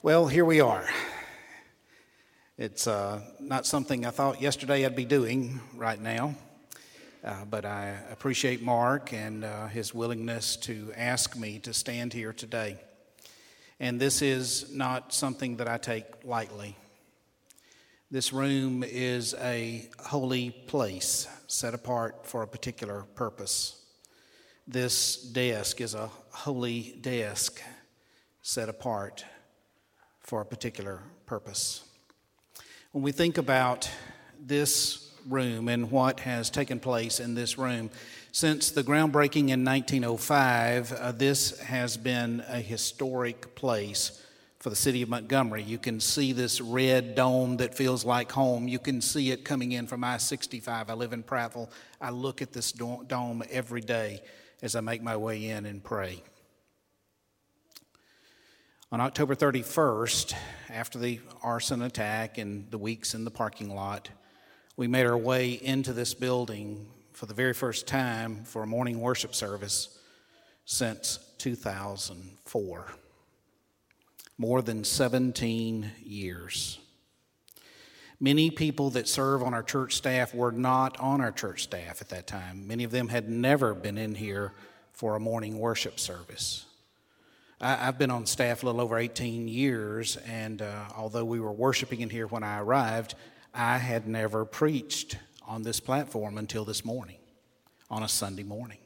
Well, here we are. It's uh, not something I thought yesterday I'd be doing right now, uh, but I appreciate Mark and uh, his willingness to ask me to stand here today. And this is not something that I take lightly. This room is a holy place set apart for a particular purpose. This desk is a holy desk set apart for a particular purpose. When we think about this room and what has taken place in this room, since the groundbreaking in 1905, uh, this has been a historic place for the city of Montgomery. You can see this red dome that feels like home. You can see it coming in from I 65. I live in Prattville. I look at this dome every day as I make my way in and pray. On October 31st, after the arson attack and the weeks in the parking lot, we made our way into this building for the very first time for a morning worship service since 2004. More than 17 years. Many people that serve on our church staff were not on our church staff at that time. Many of them had never been in here for a morning worship service. I, have been on staff a little over 18 years, and uh, although we were worshiping in here when I arrived, I had never preached on this platform until this morning, on a Sunday morning.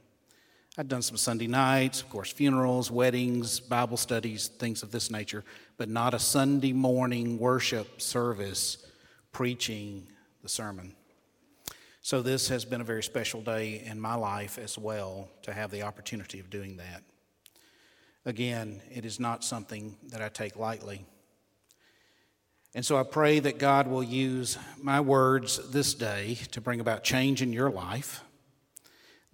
I'd done some Sunday nights, of course, funerals, weddings, Bible studies, things of this nature, but not a Sunday morning worship service preaching the sermon. So, this has been a very special day in my life as well to have the opportunity of doing that. Again, it is not something that I take lightly. And so I pray that God will use my words this day to bring about change in your life.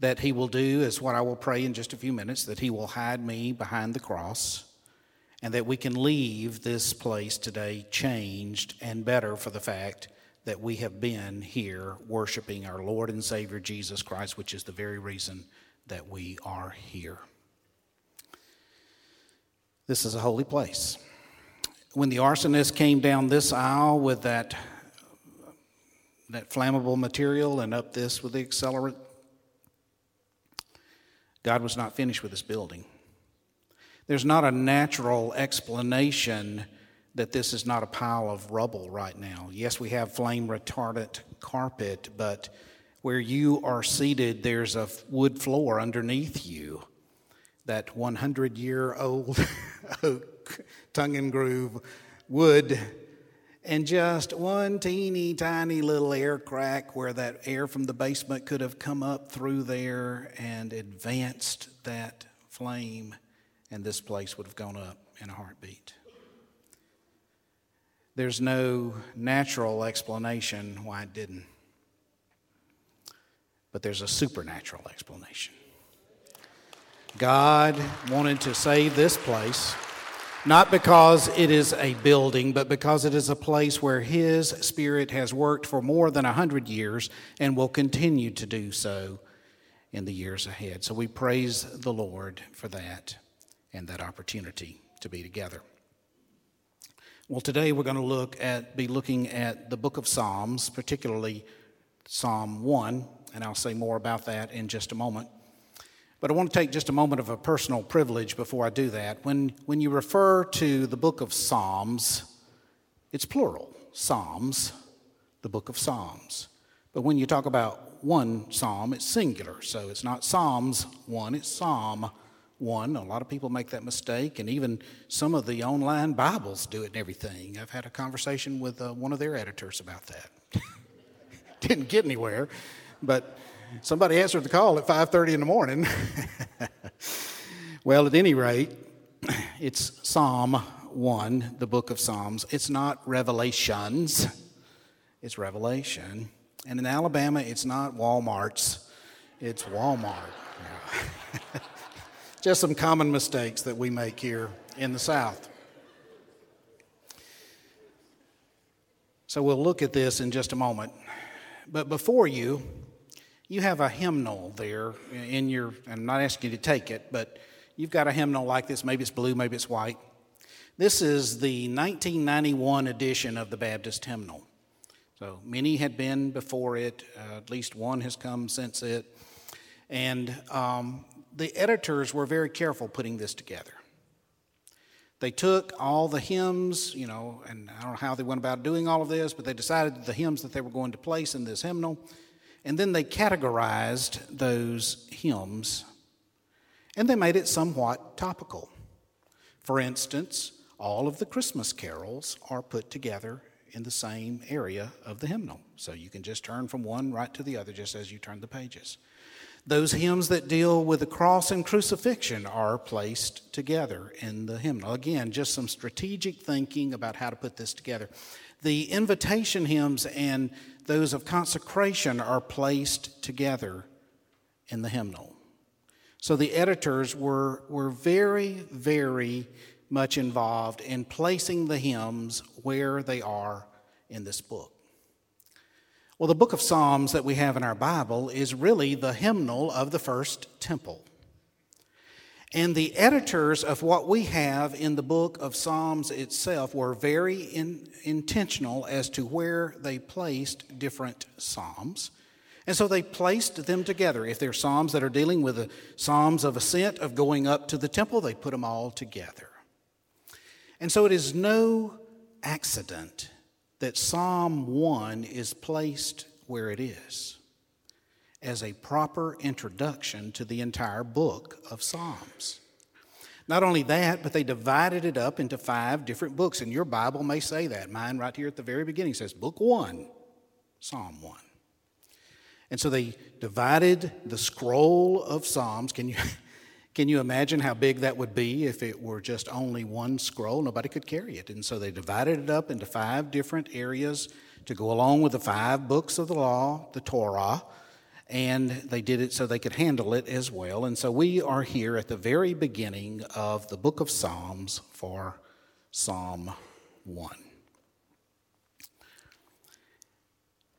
That He will do, is what I will pray in just a few minutes, that He will hide me behind the cross, and that we can leave this place today changed and better for the fact that we have been here worshiping our Lord and Savior Jesus Christ, which is the very reason that we are here. This is a holy place. When the arsonist came down this aisle with that, that flammable material and up this with the accelerant, God was not finished with this building. There's not a natural explanation that this is not a pile of rubble right now. Yes, we have flame retardant carpet, but where you are seated, there's a wood floor underneath you that 100 year old oak, tongue and groove wood, and just one teeny tiny little air crack where that air from the basement could have come up through there and advanced that flame, and this place would have gone up in a heartbeat. There's no natural explanation why it didn't, but there's a supernatural explanation. God wanted to save this place, not because it is a building, but because it is a place where His Spirit has worked for more than a hundred years and will continue to do so in the years ahead. So we praise the Lord for that and that opportunity to be together. Well, today we're going to look at be looking at the book of Psalms, particularly Psalm 1, and I'll say more about that in just a moment. But I want to take just a moment of a personal privilege before I do that. When, when you refer to the book of Psalms, it's plural Psalms, the book of Psalms. But when you talk about one psalm, it's singular. So it's not Psalms 1, it's Psalm 1. A lot of people make that mistake, and even some of the online Bibles do it and everything. I've had a conversation with uh, one of their editors about that. Didn't get anywhere, but Somebody answered the call at 5:30 in the morning. well, at any rate, it's Psalm 1, the book of Psalms. It's not Revelations. It's Revelation. And in Alabama, it's not Walmart's. It's Walmart. Just some common mistakes that we make here in the South. So we'll look at this in just a moment. But before you, you have a hymnal there in your, I'm not asking you to take it, but you've got a hymnal like this. Maybe it's blue, maybe it's white. This is the 1991 edition of the Baptist hymnal. So many had been before it, uh, at least one has come since it. And um, the editors were very careful putting this together. They took all the hymns, you know, and I don't know how they went about doing all of this, but they decided the hymns that they were going to place in this hymnal, and then they categorized those hymns, and they made it somewhat topical. For instance, all of the Christmas carols are put together in the same area of the hymnal. So you can just turn from one right to the other just as you turn the pages. Those hymns that deal with the cross and crucifixion are placed together in the hymnal. Again, just some strategic thinking about how to put this together. The invitation hymns and those of consecration are placed together in the hymnal. So the editors were, were very, very much involved in placing the hymns where they are in this book. Well, the book of Psalms that we have in our Bible is really the hymnal of the first temple. And the editors of what we have in the book of Psalms itself were very in, intentional as to where they placed different Psalms. And so they placed them together. If they're Psalms that are dealing with the Psalms of ascent, of going up to the temple, they put them all together. And so it is no accident that Psalm 1 is placed where it is as a proper introduction to the entire book of Psalms. Not only that, but they divided it up into five different books, and your Bible may say that. Mine, right here at the very beginning, says Book 1, Psalm 1. And so they divided the scroll of Psalms. Can you, can you imagine how big that would be if it were just only one scroll? Nobody could carry it. And so they divided it up into five different areas to go along with the five books of the law, the Torah, and they did it so they could handle it as well. And so we are here at the very beginning of the book of Psalms for Psalm 1.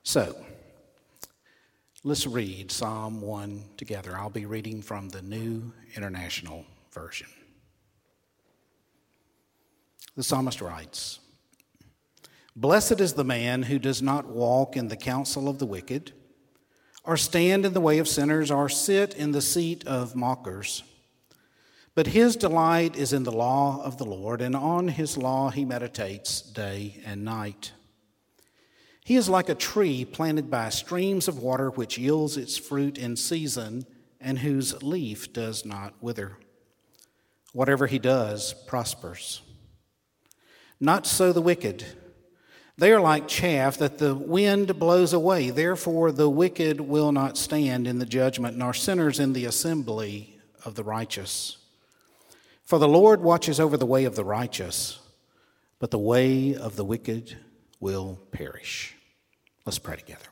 So, Let's read Psalm 1 together. I'll be reading from the New International Version. The psalmist writes Blessed is the man who does not walk in the counsel of the wicked, or stand in the way of sinners, or sit in the seat of mockers. But his delight is in the law of the Lord, and on his law he meditates day and night. He is like a tree planted by streams of water, which yields its fruit in season and whose leaf does not wither. Whatever he does prospers. Not so the wicked. They are like chaff that the wind blows away. Therefore, the wicked will not stand in the judgment, nor sinners in the assembly of the righteous. For the Lord watches over the way of the righteous, but the way of the wicked will perish. Let's pray together.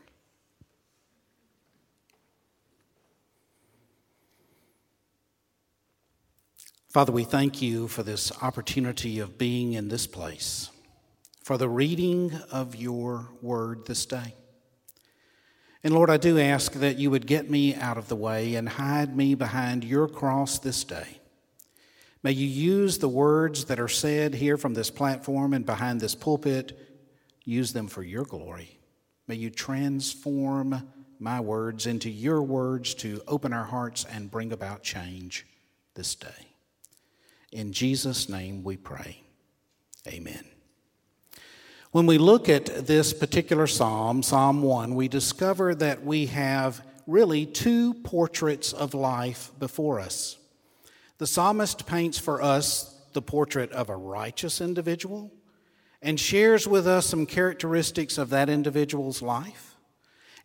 Father, we thank you for this opportunity of being in this place, for the reading of your word this day. And Lord, I do ask that you would get me out of the way and hide me behind your cross this day. May you use the words that are said here from this platform and behind this pulpit, use them for your glory. May you transform my words into your words to open our hearts and bring about change this day. In Jesus' name we pray. Amen. When we look at this particular psalm, Psalm 1, we discover that we have really two portraits of life before us. The psalmist paints for us the portrait of a righteous individual and shares with us some characteristics of that individual's life.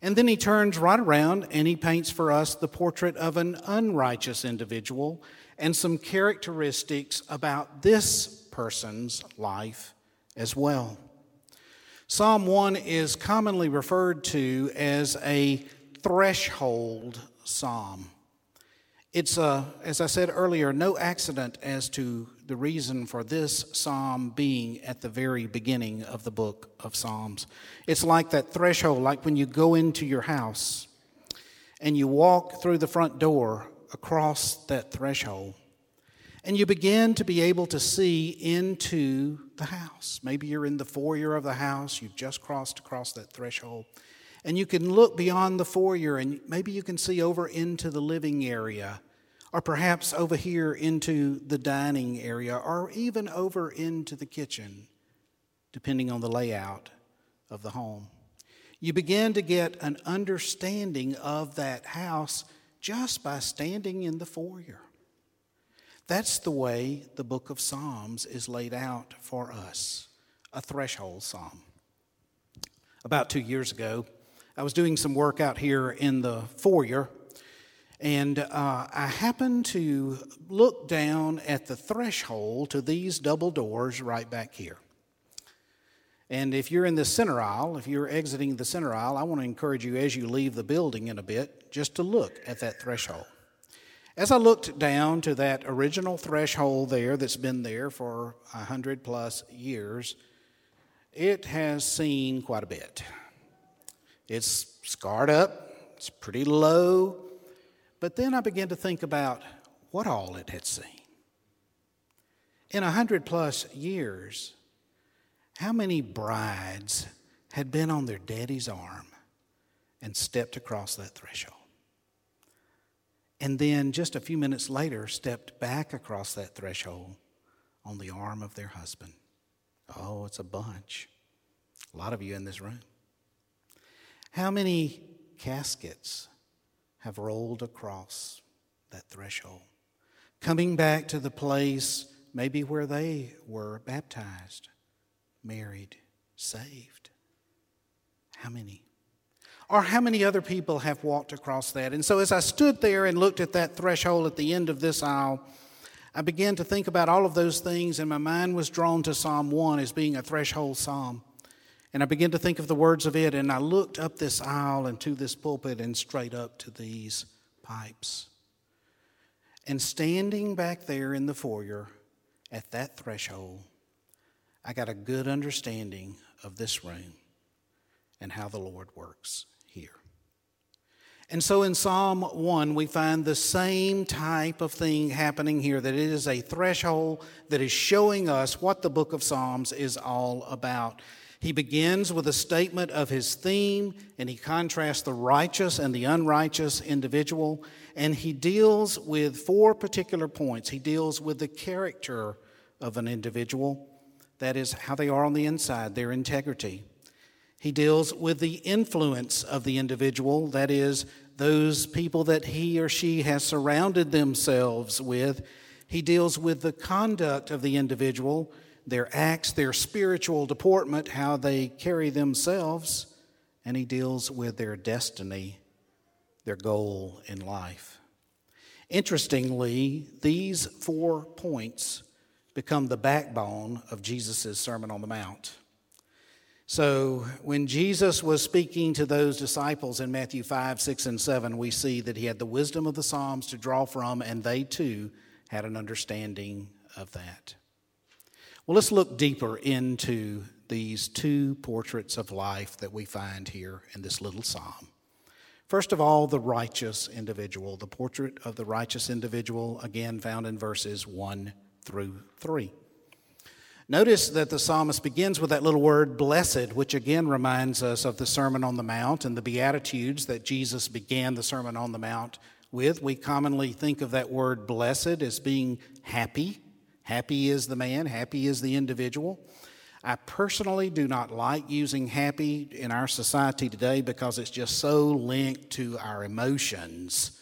And then he turns right around and he paints for us the portrait of an unrighteous individual and some characteristics about this person's life as well. Psalm 1 is commonly referred to as a threshold psalm. It's, a, as I said earlier, no accident as to the reason for this psalm being at the very beginning of the book of Psalms. It's like that threshold, like when you go into your house and you walk through the front door across that threshold. And you begin to be able to see into the house. Maybe you're in the foyer of the house, you've just crossed across that threshold. And you can look beyond the foyer and maybe you can see over into the living area, or perhaps over here into the dining area, or even over into the kitchen, depending on the layout of the home. You begin to get an understanding of that house just by standing in the foyer. That's the way the book of Psalms is laid out for us a threshold psalm. About two years ago, I was doing some work out here in the foyer, and uh, I happened to look down at the threshold to these double doors right back here. And if you're in the center aisle, if you're exiting the center aisle, I want to encourage you as you leave the building in a bit just to look at that threshold. As I looked down to that original threshold there that's been there for a hundred plus years, it has seen quite a bit. It's scarred up, it's pretty low, but then I began to think about what all it had seen. In a hundred plus years, how many brides had been on their daddy's arm and stepped across that threshold? And then just a few minutes later stepped back across that threshold on the arm of their husband. Oh, it's a bunch. A lot of you in this room. How many caskets have rolled across that threshold, coming back to the place maybe where they were baptized, married, saved? How many? Or how many other people have walked across that. And so as I stood there and looked at that threshold at the end of this aisle, I began to think about all of those things, and my mind was drawn to Psalm 1 as being a threshold psalm. And I began to think of the words of it, and I looked up this aisle and to this pulpit and straight up to these pipes. And standing back there in the foyer at that threshold, I got a good understanding of this room and how the Lord works. And so in Psalm 1, we find the same type of thing happening here that it is a threshold that is showing us what the book of Psalms is all about. He begins with a statement of his theme, and he contrasts the righteous and the unrighteous individual, and he deals with four particular points. He deals with the character of an individual, that is, how they are on the inside, their integrity. He deals with the influence of the individual, that is, those people that he or she has surrounded themselves with. He deals with the conduct of the individual, their acts, their spiritual deportment, how they carry themselves, and he deals with their destiny, their goal in life. Interestingly, these four points become the backbone of Jesus' Sermon on the Mount. So, when Jesus was speaking to those disciples in Matthew 5, 6, and 7, we see that he had the wisdom of the Psalms to draw from, and they too had an understanding of that. Well, let's look deeper into these two portraits of life that we find here in this little psalm. First of all, the righteous individual, the portrait of the righteous individual, again found in verses 1 through 3. Notice that the psalmist begins with that little word blessed, which again reminds us of the Sermon on the Mount and the Beatitudes that Jesus began the Sermon on the Mount with. We commonly think of that word blessed as being happy. Happy is the man, happy is the individual. I personally do not like using happy in our society today because it's just so linked to our emotions.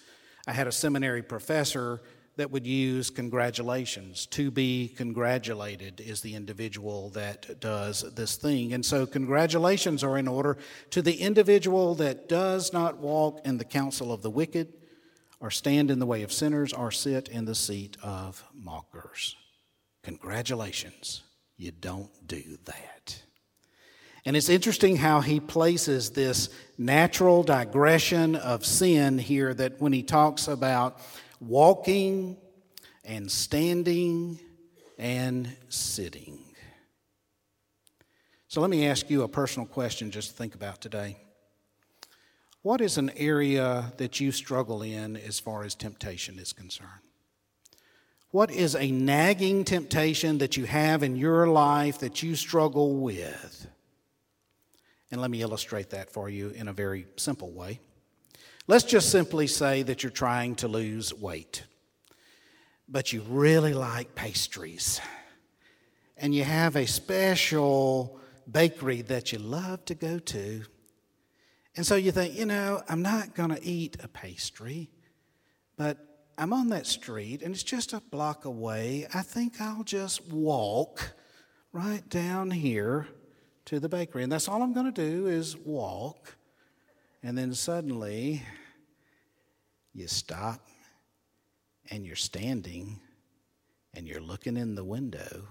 I had a seminary professor that would use congratulations. To be congratulated is the individual that does this thing. And so, congratulations are in order to the individual that does not walk in the counsel of the wicked, or stand in the way of sinners, or sit in the seat of mockers. Congratulations. You don't do that. And it's interesting how he places this natural digression of sin here that when he talks about walking and standing and sitting. So let me ask you a personal question just to think about today. What is an area that you struggle in as far as temptation is concerned? What is a nagging temptation that you have in your life that you struggle with? And let me illustrate that for you in a very simple way. Let's just simply say that you're trying to lose weight, but you really like pastries. And you have a special bakery that you love to go to. And so you think, you know, I'm not going to eat a pastry, but I'm on that street and it's just a block away. I think I'll just walk right down here to the bakery. And that's all I'm going to do is walk. And then suddenly you stop and you're standing and you're looking in the window.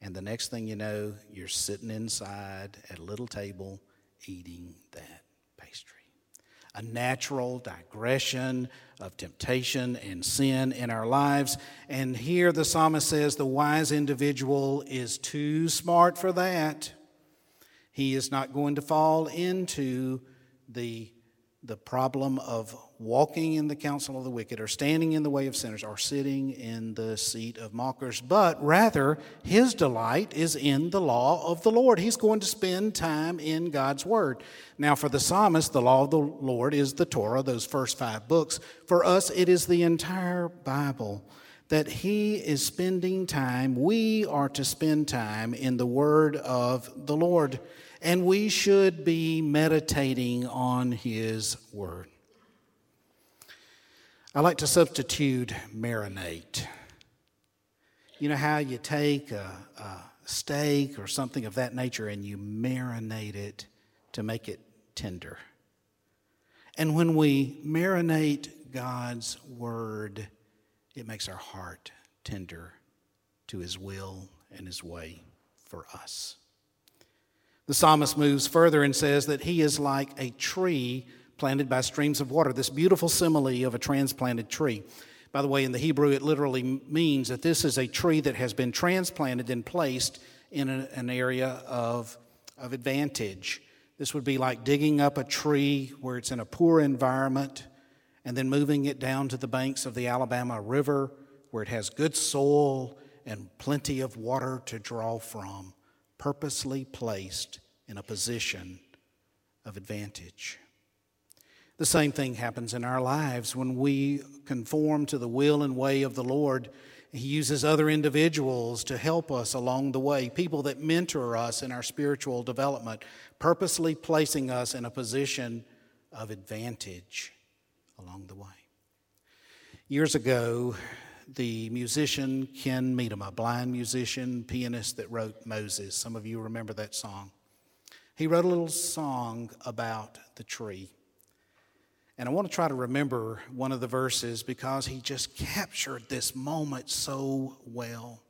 And the next thing you know, you're sitting inside at a little table eating that pastry a natural digression of temptation and sin in our lives. And here the psalmist says the wise individual is too smart for that. He is not going to fall into the the problem of walking in the counsel of the wicked, or standing in the way of sinners, or sitting in the seat of mockers, but rather his delight is in the law of the Lord. He's going to spend time in God's Word. Now, for the psalmist, the law of the Lord is the Torah, those first five books. For us, it is the entire Bible. That he is spending time, we are to spend time in the Word of the Lord and we should be meditating on His Word. I like to substitute marinate. You know how you take a, a, steak or something of that nature and you marinate it to make it tender. And when we marinate God's Word, it makes our heart tender to His will and His way for us. The psalmist moves further and says that he is like a tree planted by streams of water, this beautiful simile of a transplanted tree. By the way, in the Hebrew, it literally means that this is a tree that has been transplanted and placed in an area of, of advantage. This would be like digging up a tree where it's in a poor environment and then moving it down to the banks of the Alabama River where it has good soil and plenty of water to draw from purposely placed in a position of advantage. The same thing happens in our lives when we conform to the will and way of the Lord. He uses other individuals to help us along the way, people that mentor us in our spiritual development, purposely placing us in a position of advantage along the way. Years ago, the musician Ken Medema, a blind musician, pianist that wrote Moses. Some of you remember that song. He wrote a little song about the tree. And I want to try to remember one of the verses because he just captured this moment so well.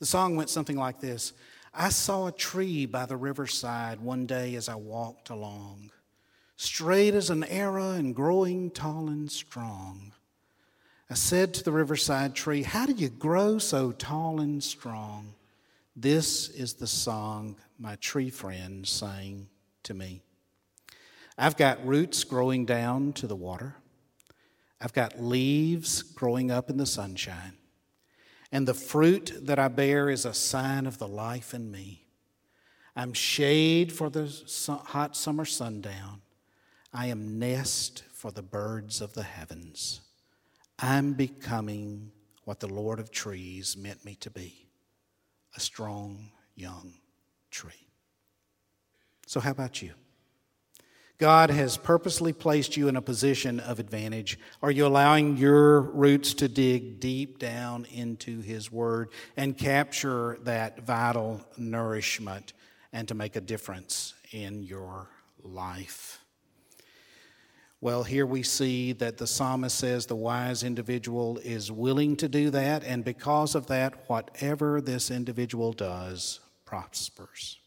The song went something like this I saw a tree by the riverside one day as I walked along, straight as an arrow and growing tall and strong. I said to the riverside tree, How do you grow so tall and strong? This is the song my tree friend sang to me. I've got roots growing down to the water. I've got leaves growing up in the sunshine. And the fruit that I bear is a sign of the life in me. I'm shade for the hot summer sundown. I am nest for the birds of the heavens. I'm becoming what the Lord of trees meant me to be a strong young tree. So, how about you? God has purposely placed you in a position of advantage. Are you allowing your roots to dig deep down into His Word and capture that vital nourishment and to make a difference in your life? Well, here we see that the psalmist says the wise individual is willing to do that, and because of that, whatever this individual does prospers.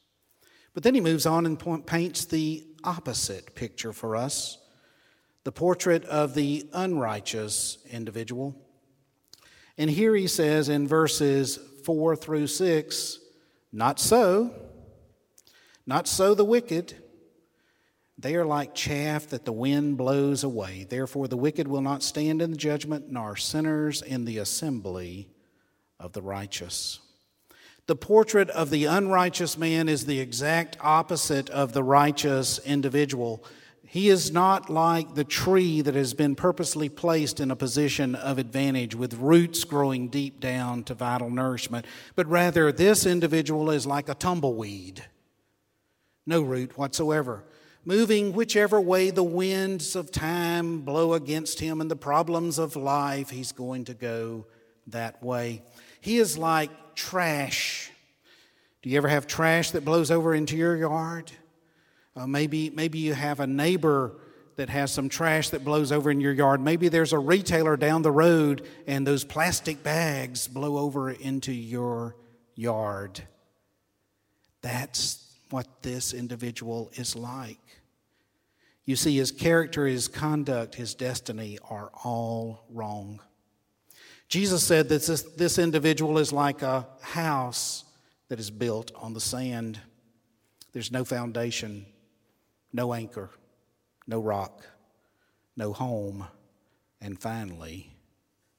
But then he moves on and paints the opposite picture for us the portrait of the unrighteous individual. And here he says in verses 4 through 6 Not so, not so the wicked. They are like chaff that the wind blows away. Therefore, the wicked will not stand in the judgment, nor sinners in the assembly of the righteous. The portrait of the unrighteous man is the exact opposite of the righteous individual. He is not like the tree that has been purposely placed in a position of advantage with roots growing deep down to vital nourishment, but rather this individual is like a tumbleweed, no root whatsoever, moving whichever way the winds of time blow against him and the problems of life, he's going to go that way. He is like trash. Do you ever have trash that blows over into your yard? Uh, maybe, maybe you have a neighbor that has some trash that blows over in your yard. Maybe there's a retailer down the road and those plastic bags blow over into your yard. That's what this individual is like. You see, his character, his conduct, his destiny are all wrong. Jesus said that this, this individual is like a house that is built on the sand. There's no foundation, no anchor, no rock, no home, and finally,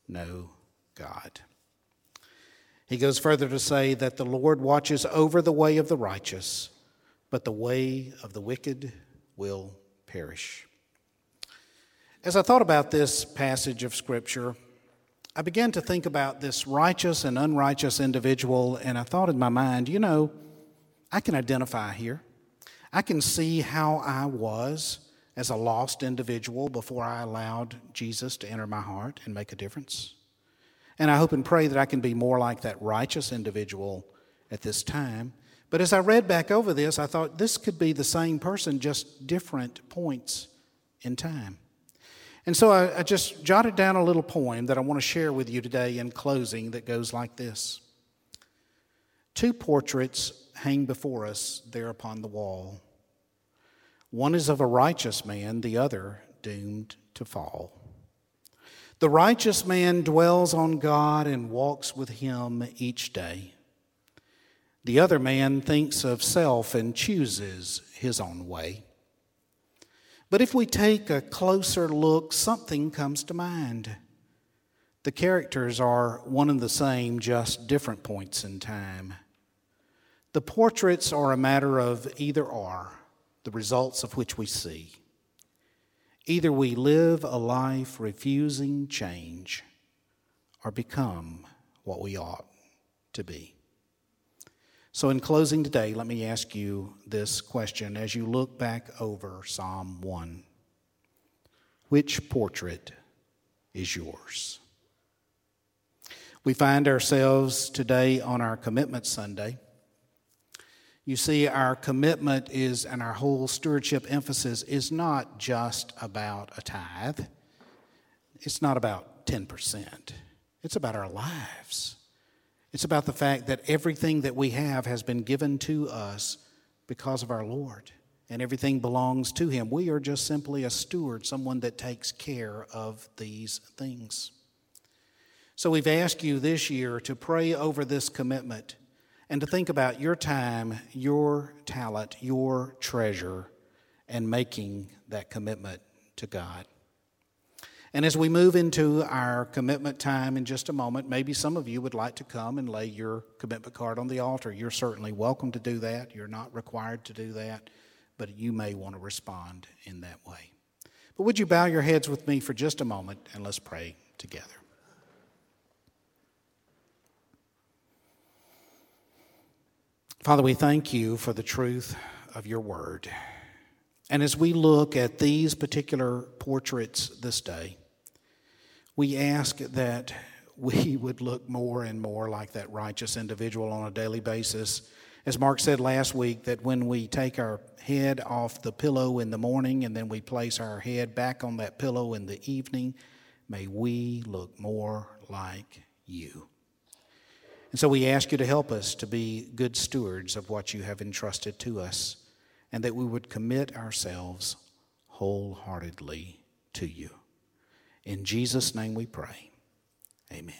no God. He goes further to say that the Lord watches over the way of the righteous, but the way of the wicked will perish. As I thought about this passage of Scripture, I began to think about this righteous and unrighteous individual, and I thought in my mind, you know, I can identify here. I can see how I was as a lost individual before I allowed Jesus to enter my heart and make a difference. And I hope and pray that I can be more like that righteous individual at this time. But as I read back over this, I thought this could be the same person, just different points in time. And so I, I just jotted down a little poem that I want to share with you today in closing that goes like this Two portraits hang before us there upon the wall. One is of a righteous man, the other doomed to fall. The righteous man dwells on God and walks with Him each day. The other man thinks of self and chooses his own way. But if we take a closer look, something comes to mind. The characters are one and the same, just different points in time. The portraits are a matter of either or, the results of which we see. Either we live a life refusing change or become what we ought to be. So, in closing today, let me ask you this question as you look back over Psalm 1 Which portrait is yours? We find ourselves today on our Commitment Sunday. You see, our commitment is, and our whole stewardship emphasis is not just about a tithe, it's not about 10%, it's about our lives. It's about the fact that everything that we have has been given to us because of our Lord, and everything belongs to Him. We are just simply a steward, someone that takes care of these things. So we've asked you this year to pray over this commitment and to think about your time, your talent, your treasure, and making that commitment to God. And as we move into our commitment time in just a moment, maybe some of you would like to come and lay your commitment card on the altar. You're certainly welcome to do that. You're not required to do that, but you may want to respond in that way. But would you bow your heads with me for just a moment and let's pray together? Father, we thank you for the truth of your word. And as we look at these particular portraits this day, we ask that we would look more and more like that righteous individual on a daily basis. As Mark said last week, that when we take our head off the pillow in the morning and then we place our head back on that pillow in the evening, may we look more like you. And so we ask you to help us to be good stewards of what you have entrusted to us and that we would commit ourselves wholeheartedly to you. In Jesus' name we pray. Amen.